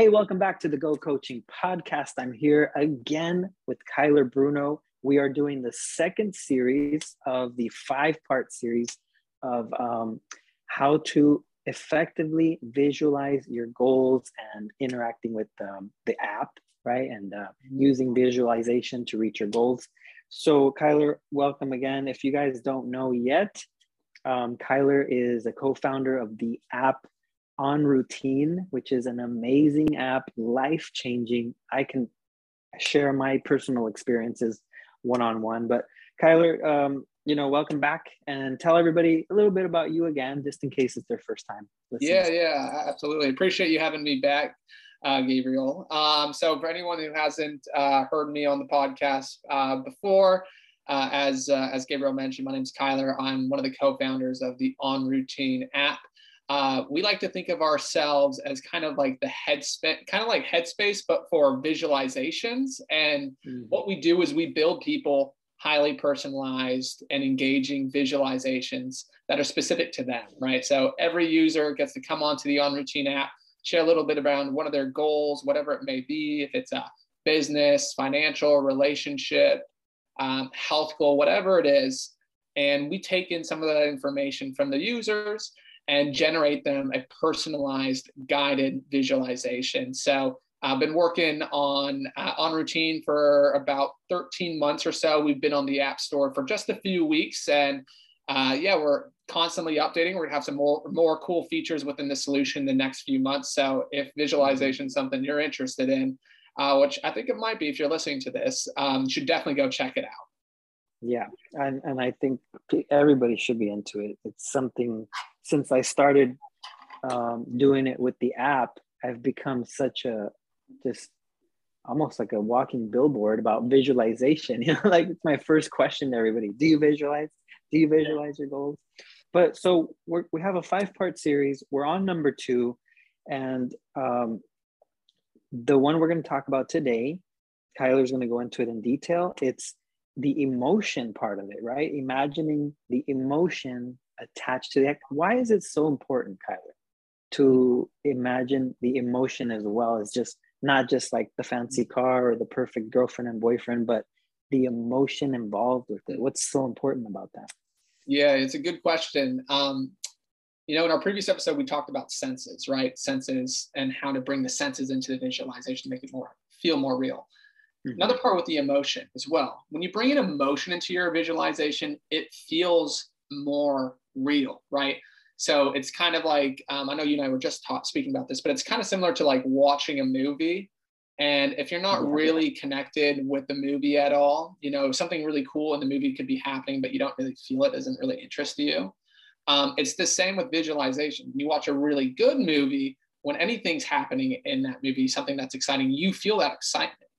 Hey, welcome back to the Go Coaching Podcast. I'm here again with Kyler Bruno. We are doing the second series of the five part series of um, how to effectively visualize your goals and interacting with um, the app, right? And uh, mm-hmm. using visualization to reach your goals. So, Kyler, welcome again. If you guys don't know yet, um, Kyler is a co founder of the app on Routine, which is an amazing app, life changing. I can share my personal experiences one on one. But Kyler, um, you know, welcome back and tell everybody a little bit about you again, just in case it's their first time. Listening. Yeah, yeah, absolutely. Appreciate you having me back, uh, Gabriel. Um, so, for anyone who hasn't uh, heard me on the podcast uh, before, uh, as uh, as Gabriel mentioned, my name is Kyler. I'm one of the co-founders of the On Routine app uh, we like to think of ourselves as kind of like the headspace, kind of like headspace, but for visualizations. And mm-hmm. what we do is we build people highly personalized and engaging visualizations that are specific to them, right? So every user gets to come onto the On Routine app, share a little bit around one of their goals, whatever it may be, if it's a business, financial, relationship, um, health goal, whatever it is. And we take in some of that information from the users and generate them a personalized guided visualization. So I've been working on uh, on routine for about 13 months or so. We've been on the App Store for just a few weeks, and uh, yeah, we're constantly updating. We're gonna have some more more cool features within the solution the next few months. So if visualization is something you're interested in, uh, which I think it might be if you're listening to this, um, you should definitely go check it out. Yeah, and and I think everybody should be into it. It's something since I started um, doing it with the app, I've become such a just almost like a walking billboard about visualization. You know, like it's my first question to everybody: Do you visualize? Do you visualize your goals? But so we we have a five part series. We're on number two, and um, the one we're going to talk about today, Kyler's going to go into it in detail. It's the emotion part of it, right? Imagining the emotion attached to the act. Why is it so important, Kyler, to imagine the emotion as well as just not just like the fancy car or the perfect girlfriend and boyfriend, but the emotion involved with it? What's so important about that? Yeah, it's a good question. Um, you know, in our previous episode, we talked about senses, right? Senses and how to bring the senses into the visualization to make it more feel more real. Mm-hmm. Another part with the emotion as well. When you bring an emotion into your visualization, it feels more real, right? So it's kind of like um, I know you and I were just taught, speaking about this, but it's kind of similar to like watching a movie. And if you're not really connected with the movie at all, you know, something really cool in the movie could be happening, but you don't really feel it, doesn't really interest you. Um, it's the same with visualization. You watch a really good movie, when anything's happening in that movie, something that's exciting, you feel that excitement.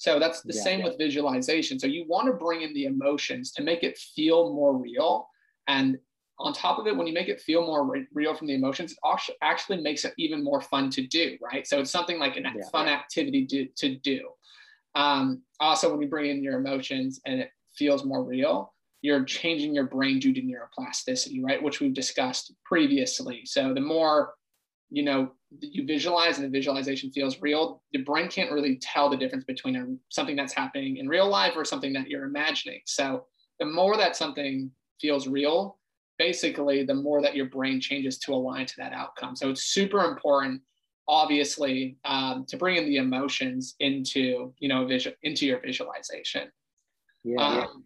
So that's the yeah, same yeah. with visualization. So you want to bring in the emotions to make it feel more real. And on top of it, when you make it feel more re- real from the emotions, it actually makes it even more fun to do, right? So it's something like a yeah, fun activity to, to do. Um, also, when you bring in your emotions and it feels more real, you're changing your brain due to neuroplasticity, right? Which we've discussed previously. So the more you know you visualize and the visualization feels real the brain can't really tell the difference between a, something that's happening in real life or something that you're imagining. So the more that something feels real basically the more that your brain changes to align to that outcome. So it's super important obviously um, to bring in the emotions into you know vision into your visualization. Yeah, um,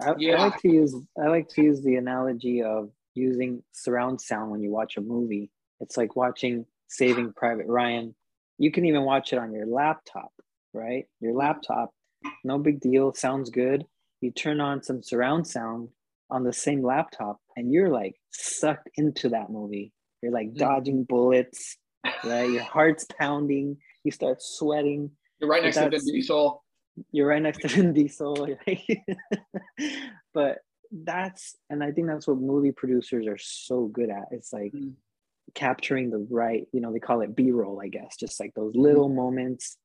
I, yeah. I like to use i like to use the analogy of using surround sound when you watch a movie it's like watching Saving Private Ryan. You can even watch it on your laptop, right? Your laptop, no big deal, sounds good. You turn on some surround sound on the same laptop and you're like sucked into that movie. You're like mm. dodging bullets, right? Your heart's pounding, you start sweating. You're right next to Vin Diesel. You're right next to Vin Diesel, right? but that's and I think that's what movie producers are so good at. It's like mm capturing the right, you know, they call it B roll, I guess, just like those little mm-hmm. moments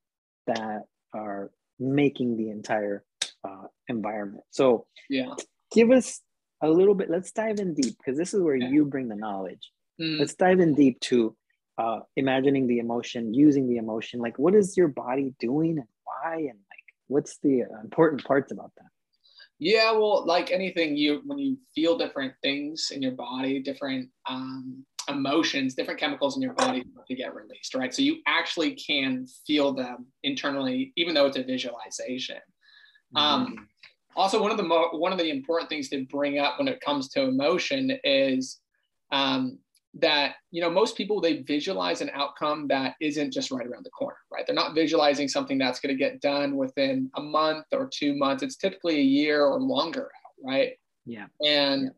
that are making the entire uh, environment. So, yeah, give us a little bit. Let's dive in deep because this is where yeah. you bring the knowledge. Mm. Let's dive in deep to uh, imagining the emotion, using the emotion. Like, what is your body doing and why? And like, what's the important parts about that? Yeah, well, like anything, you when you feel different things in your body, different um, emotions, different chemicals in your body to get released, right? So you actually can feel them internally, even though it's a visualization. Um, mm-hmm. Um, also, one of the mo- one of the important things to bring up when it comes to emotion is um, that you know most people they visualize an outcome that isn't just right around the corner right they're not visualizing something that's going to get done within a month or two months it's typically a year or longer out right yeah and yeah.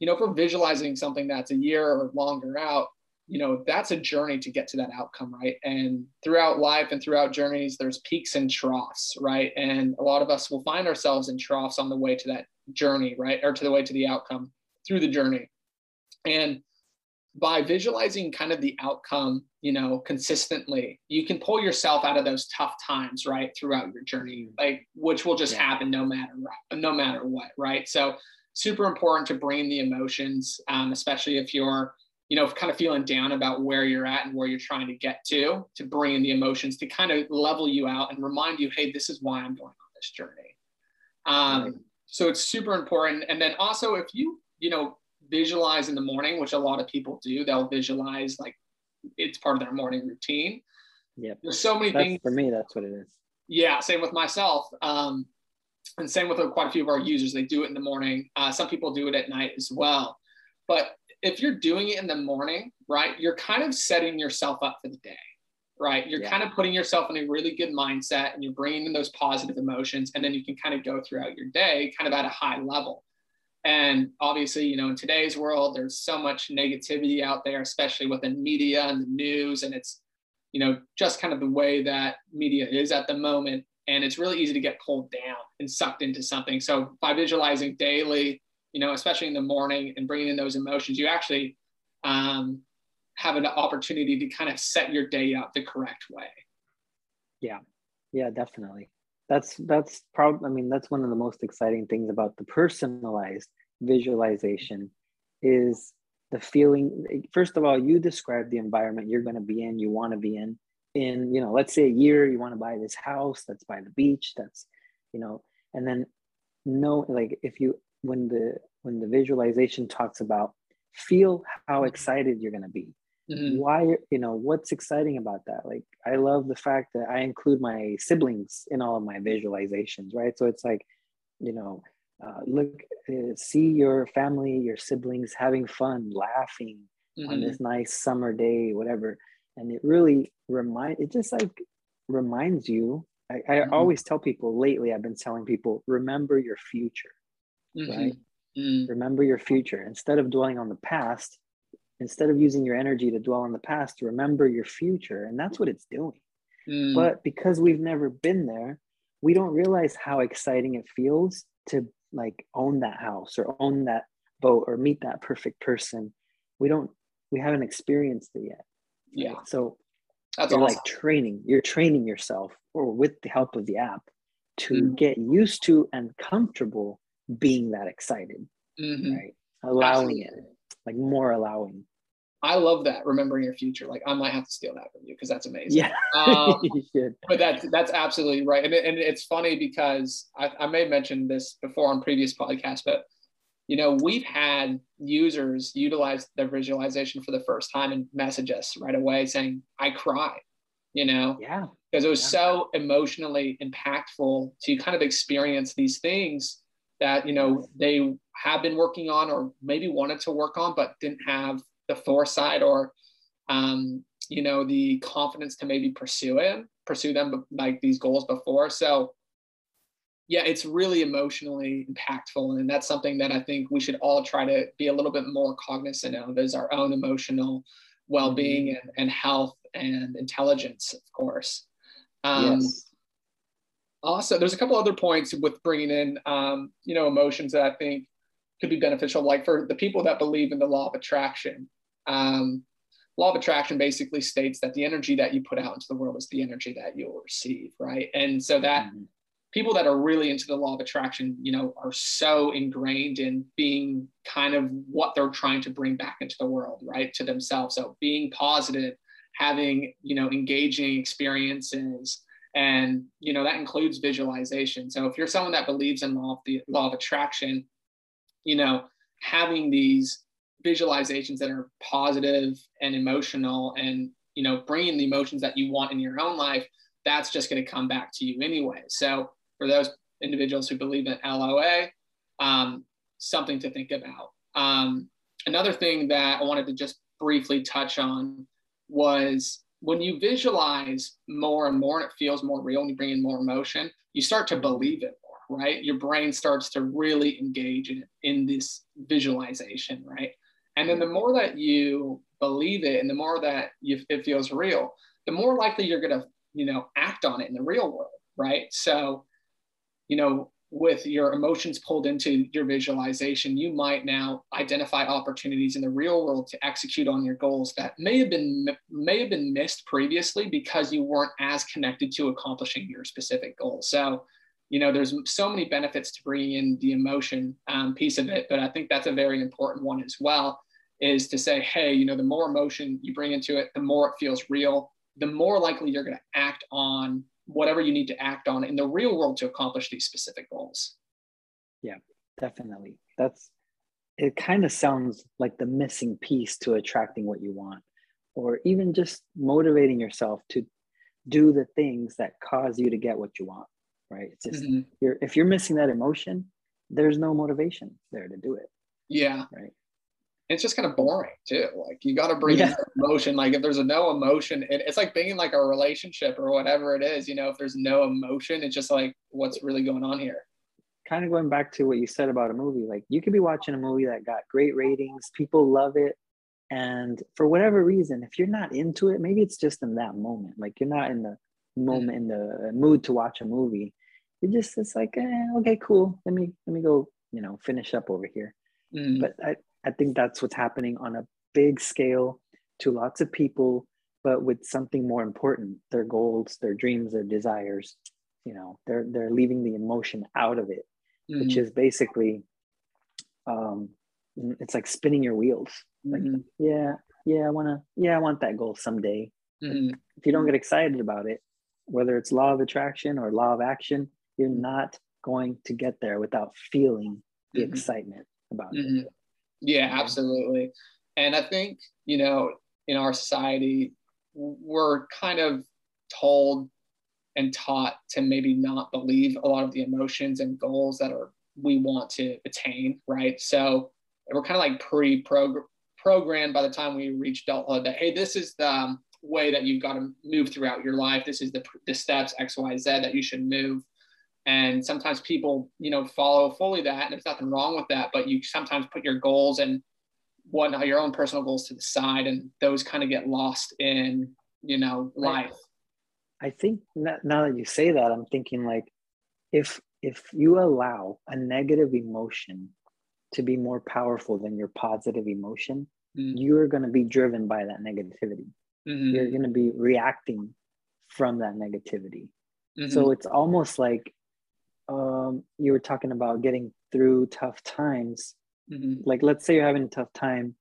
You know if we're visualizing something that's a year or longer out you know that's a journey to get to that outcome right and throughout life and throughout journeys there's peaks and troughs right and a lot of us will find ourselves in troughs on the way to that journey right or to the way to the outcome through the journey and by visualizing kind of the outcome, you know, consistently, you can pull yourself out of those tough times, right, throughout your journey, mm. like which will just yeah. happen no matter no matter what, right? So super important to bring the emotions, um, especially if you're, you know, kind of feeling down about where you're at and where you're trying to get to, to bring in the emotions to kind of level you out and remind you, hey, this is why I'm going on this journey. Um, right. So it's super important. And then also, if you, you know, visualize in the morning, which a lot of people do. They'll visualize like it's part of their morning routine. Yeah. There's so many that's, things. For me, that's what it is. Yeah. Same with myself. Um, and same with quite a few of our users. They do it in the morning. Uh, some people do it at night as well. But if you're doing it in the morning, right, you're kind of setting yourself up for the day, right? You're yeah. kind of putting yourself in a really good mindset and you're bringing in those positive emotions. And then you can kind of go throughout your day kind of at a high level. And obviously, you know, in today's world, there's so much negativity out there, especially within media and the news. And it's, you know, just kind of the way that media is at the moment. And it's really easy to get pulled down and sucked into something. So by visualizing daily, you know, especially in the morning and bringing in those emotions, you actually um, have an opportunity to kind of set your day up the correct way. Yeah. Yeah, definitely that's that's probably i mean that's one of the most exciting things about the personalized visualization is the feeling first of all you describe the environment you're going to be in you want to be in in you know let's say a year you want to buy this house that's by the beach that's you know and then no like if you when the when the visualization talks about feel how excited you're going to be. Mm-hmm. why you know what's exciting about that? Like i love the fact that i include my siblings in all of my visualizations right? So it's like you know uh, look uh, see your family your siblings having fun laughing mm-hmm. on this nice summer day whatever and it really remind it just like reminds you i, I mm-hmm. always tell people lately i've been telling people remember your future mm-hmm. right mm-hmm. remember your future instead of dwelling on the past instead of using your energy to dwell on the past remember your future and that's what it's doing mm. but because we've never been there we don't realize how exciting it feels to like own that house or own that boat or meet that perfect person we don't we haven't experienced it yet yeah so that's awesome. like training you're training yourself or with the help of the app to mm. get used to and comfortable being that excited mm-hmm. right allowing Absolutely. it like more allowing I love that remembering your future. Like I might have to steal that from you because that's amazing. Yeah, um, but that's that's absolutely right. And, and it's funny because I, I may have mentioned this before on previous podcasts, but you know we've had users utilize their visualization for the first time and message us right away saying, "I cry," you know, yeah, because it was yeah. so emotionally impactful to kind of experience these things that you know they have been working on or maybe wanted to work on but didn't have the foresight or um, you know the confidence to maybe pursue it pursue them like these goals before. So yeah it's really emotionally impactful and that's something that i think we should all try to be a little bit more cognizant of as our own emotional well-being mm-hmm. and, and health and intelligence of course um, yes. also there's a couple other points with bringing in um, you know emotions that i think could be beneficial like for the people that believe in the law of attraction um, law of attraction basically states that the energy that you put out into the world is the energy that you'll receive, right? And so that mm-hmm. People that are really into the law of attraction, you know, are so ingrained in being kind of what they're trying to bring back into the world, right? To themselves. So being positive, having you know engaging experiences and you know that includes visualization so if you're someone that believes in law of the law of attraction you know having these visualizations that are positive and emotional and you know bringing the emotions that you want in your own life that's just going to come back to you anyway so for those individuals who believe in loa um, something to think about. Um, another thing that i wanted to just briefly touch on was when you visualize more and more and it feels more real and you bring in more emotion you start to believe it more right? Your brain starts to really engage in, in this visualization right? And then the more that you believe it and the more that you, it feels real the more likely you're going to you know act on it in the real world right? So you know with your emotions pulled into your visualization, you might now identify opportunities in the real world to execute on your goals that may have been may have been missed previously because you weren't as connected to accomplishing your specific goal. So, you know, there's so many benefits to bringing in the emotion um, piece of it, but I think that's a very important one as well. Is to say, hey, you know, the more emotion you bring into it, the more it feels real. The more likely you're going to act on whatever you need to act on in the real world to accomplish these specific goals. Yeah, definitely. That's it kind of sounds like the missing piece to attracting what you want or even just motivating yourself to do the things that cause you to get what you want right it's just mm-hmm. you're if you're missing that emotion there's no motivation there to do it yeah right it's just kind of boring too. Like you got to bring yeah. emotion. Like if there's a no emotion, it, it's like being in like a relationship or whatever it is. You know, if there's no emotion, it's just like what's really going on here. Kind of going back to what you said about a movie, like you could be watching a movie that got great ratings, people love it, and for whatever reason, if you're not into it, maybe it's just in that moment. Like you're not in the moment in the mood to watch a movie. You're just it's like eh, okay, cool. Let me let me go. You know, finish up over here. Mm. But I, I think that's what's happening on a big scale to lots of people, but with something more important, their goals, their dreams, their desires. You know, they're they're leaving the emotion out of it, mm-hmm. which is basically um it's like spinning your wheels. Like, mm-hmm. yeah, yeah, I wanna, yeah, I want that goal someday. Mm-hmm. If you don't get excited about it, whether it's law of attraction or law of action, you're not going to get there without feeling the mm-hmm. excitement about it. Mm-hmm. Yeah, absolutely. And I think, you know, in our society, we're kind of told and taught to maybe not believe a lot of the emotions and goals that are we want to attain, right? So we're kind of like pre-programmed by the time we reach adulthood that hey, this is the um, way that you've got to move throughout your life. This is the the steps X, Y, Z that you should move. And sometimes people, you know, follow fully that, and there's nothing wrong with that. But you sometimes put your goals and what your own personal goals to the side, and those kind of get lost in, you know, life. I think now that you say that, I'm thinking like, if if you allow a negative emotion to be more powerful than your positive emotion, mm-hmm. you're going to be driven by that negativity. Mm-hmm. You're going to be reacting from that negativity. Mm-hmm. So it's almost like um, you were talking about getting through tough times. Mm-hmm. Like, let's say you're having a tough time,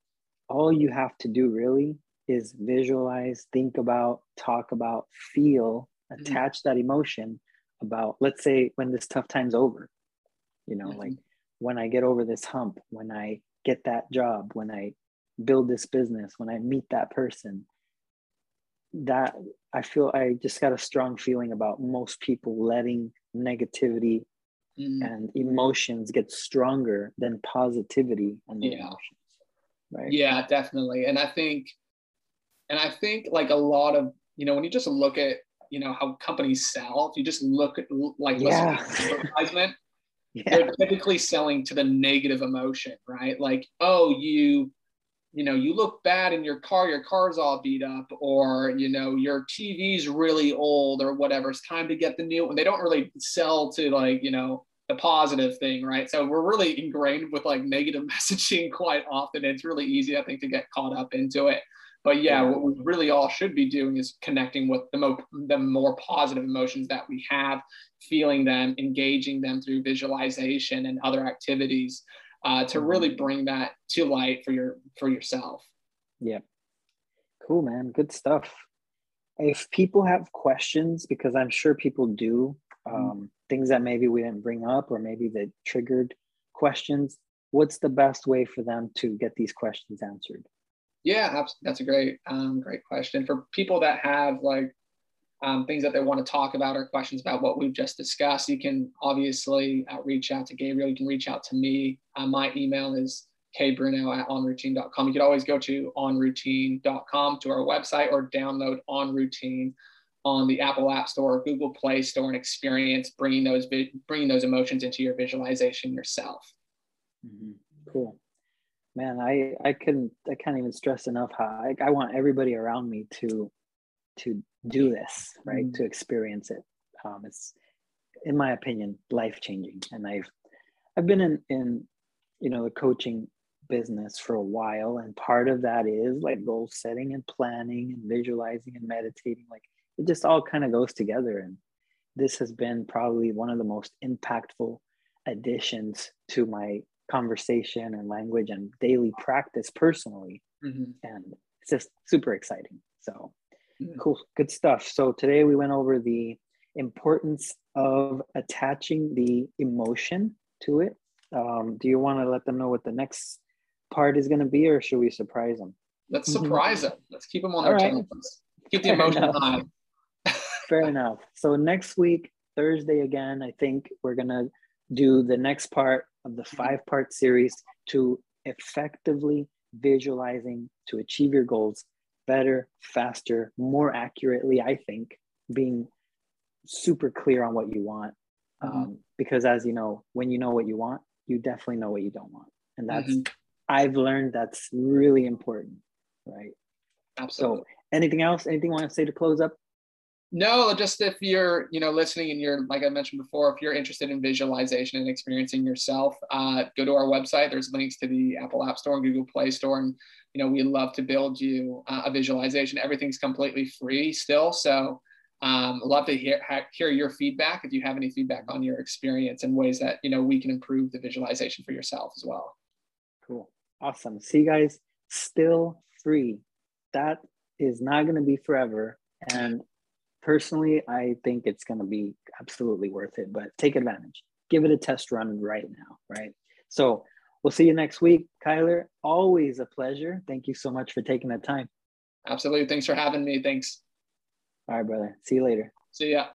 all you have to do really is visualize, think about, talk about, feel, mm-hmm. attach that emotion about, let's say, when this tough time's over. You know, mm-hmm. like when I get over this hump, when I get that job, when I build this business, when I meet that person, that I feel I just got a strong feeling about most people letting negativity mm. and emotions get stronger than positivity and yeah. emotions. Right. Yeah, definitely. And I think, and I think like a lot of, you know, when you just look at, you know, how companies sell, if you just look at like yeah. advertisement, yeah. they're typically selling to the negative emotion, right? Like, oh, you you know you look bad in your car your car's all beat up or you know your tv's really old or whatever it's time to get the new one they don't really sell to like you know the positive thing right? So we're really ingrained with like negative messaging quite often. It's really easy i think to get caught up into it. But yeah, what we really all should be doing is connecting with the, mo- the more positive emotions that we have feeling them engaging them through visualization and other activities uh, to really mm-hmm. bring that to light for your for yourself. Yeah, Cool, man. Good stuff. If people have questions, because I'm sure people do, mm-hmm. um, things that maybe we didn't bring up or maybe that triggered questions, what's the best way for them to get these questions answered? Yeah, that's a great, um, great question. For people that have like um, things that they want to talk about or questions about what we've just discussed, you can obviously uh, reach out to Gabriel. You can reach out to me. Uh, my email is kbruno at onroutine.com. You could always go to onroutine.com to our website or download OnRoutine on the Apple App Store or Google Play Store and experience bringing those bringing those emotions into your visualization yourself. Mm-hmm. Cool, man. I I couldn't I can't even stress enough how I, I want everybody around me to to do this right mm-hmm. to experience it. Um, it's in my opinion life changing, and I've I've been in in you know the coaching business for a while and part of that is like goal setting and planning and visualizing and meditating like it just all kind of goes together and this has been probably one of the most impactful additions to my conversation and language and daily practice personally mm-hmm. and it's just super exciting so. Cool good stuff so today we went over the importance of attaching the emotion to it um, do you want to let them know what the next part is going to be, or should we surprise them? Let's mm-hmm. surprise them. Let's keep them on their right. toes. Keep the emotion high. Fair enough. So next week, Thursday again, I think we're gonna do the next part of the five-part series to effectively visualizing to achieve your goals better, faster, more accurately. I think being super clear on what you want, mm-hmm. um, because as you know, when you know what you want, you definitely know what you don't want. And that's, mm-hmm. I've learned that's really important, right? Absolutely. So, anything else? Anything you want to say to close up? No, just if you're, you know, listening and you're, like I mentioned before, if you're interested in visualization and experiencing yourself, uh, go to our website. There's links to the Apple App Store and Google Play Store, and you know, we love to build you uh, a visualization. Everything's completely free still, so um, love to hear hear your feedback if you have any feedback on your experience and ways that you know we can improve the visualization for yourself as well. Cool, awesome. See, you guys, still free. That is not going to be forever, and personally, I think it's going to be absolutely worth it, but take advantage. Give it a test run right now, right? So we'll see you next week. Kyler, always a pleasure. Thank you so much for taking the time. Absolutely. Thanks for having me. Thanks. All right, brother. See you later. See ya.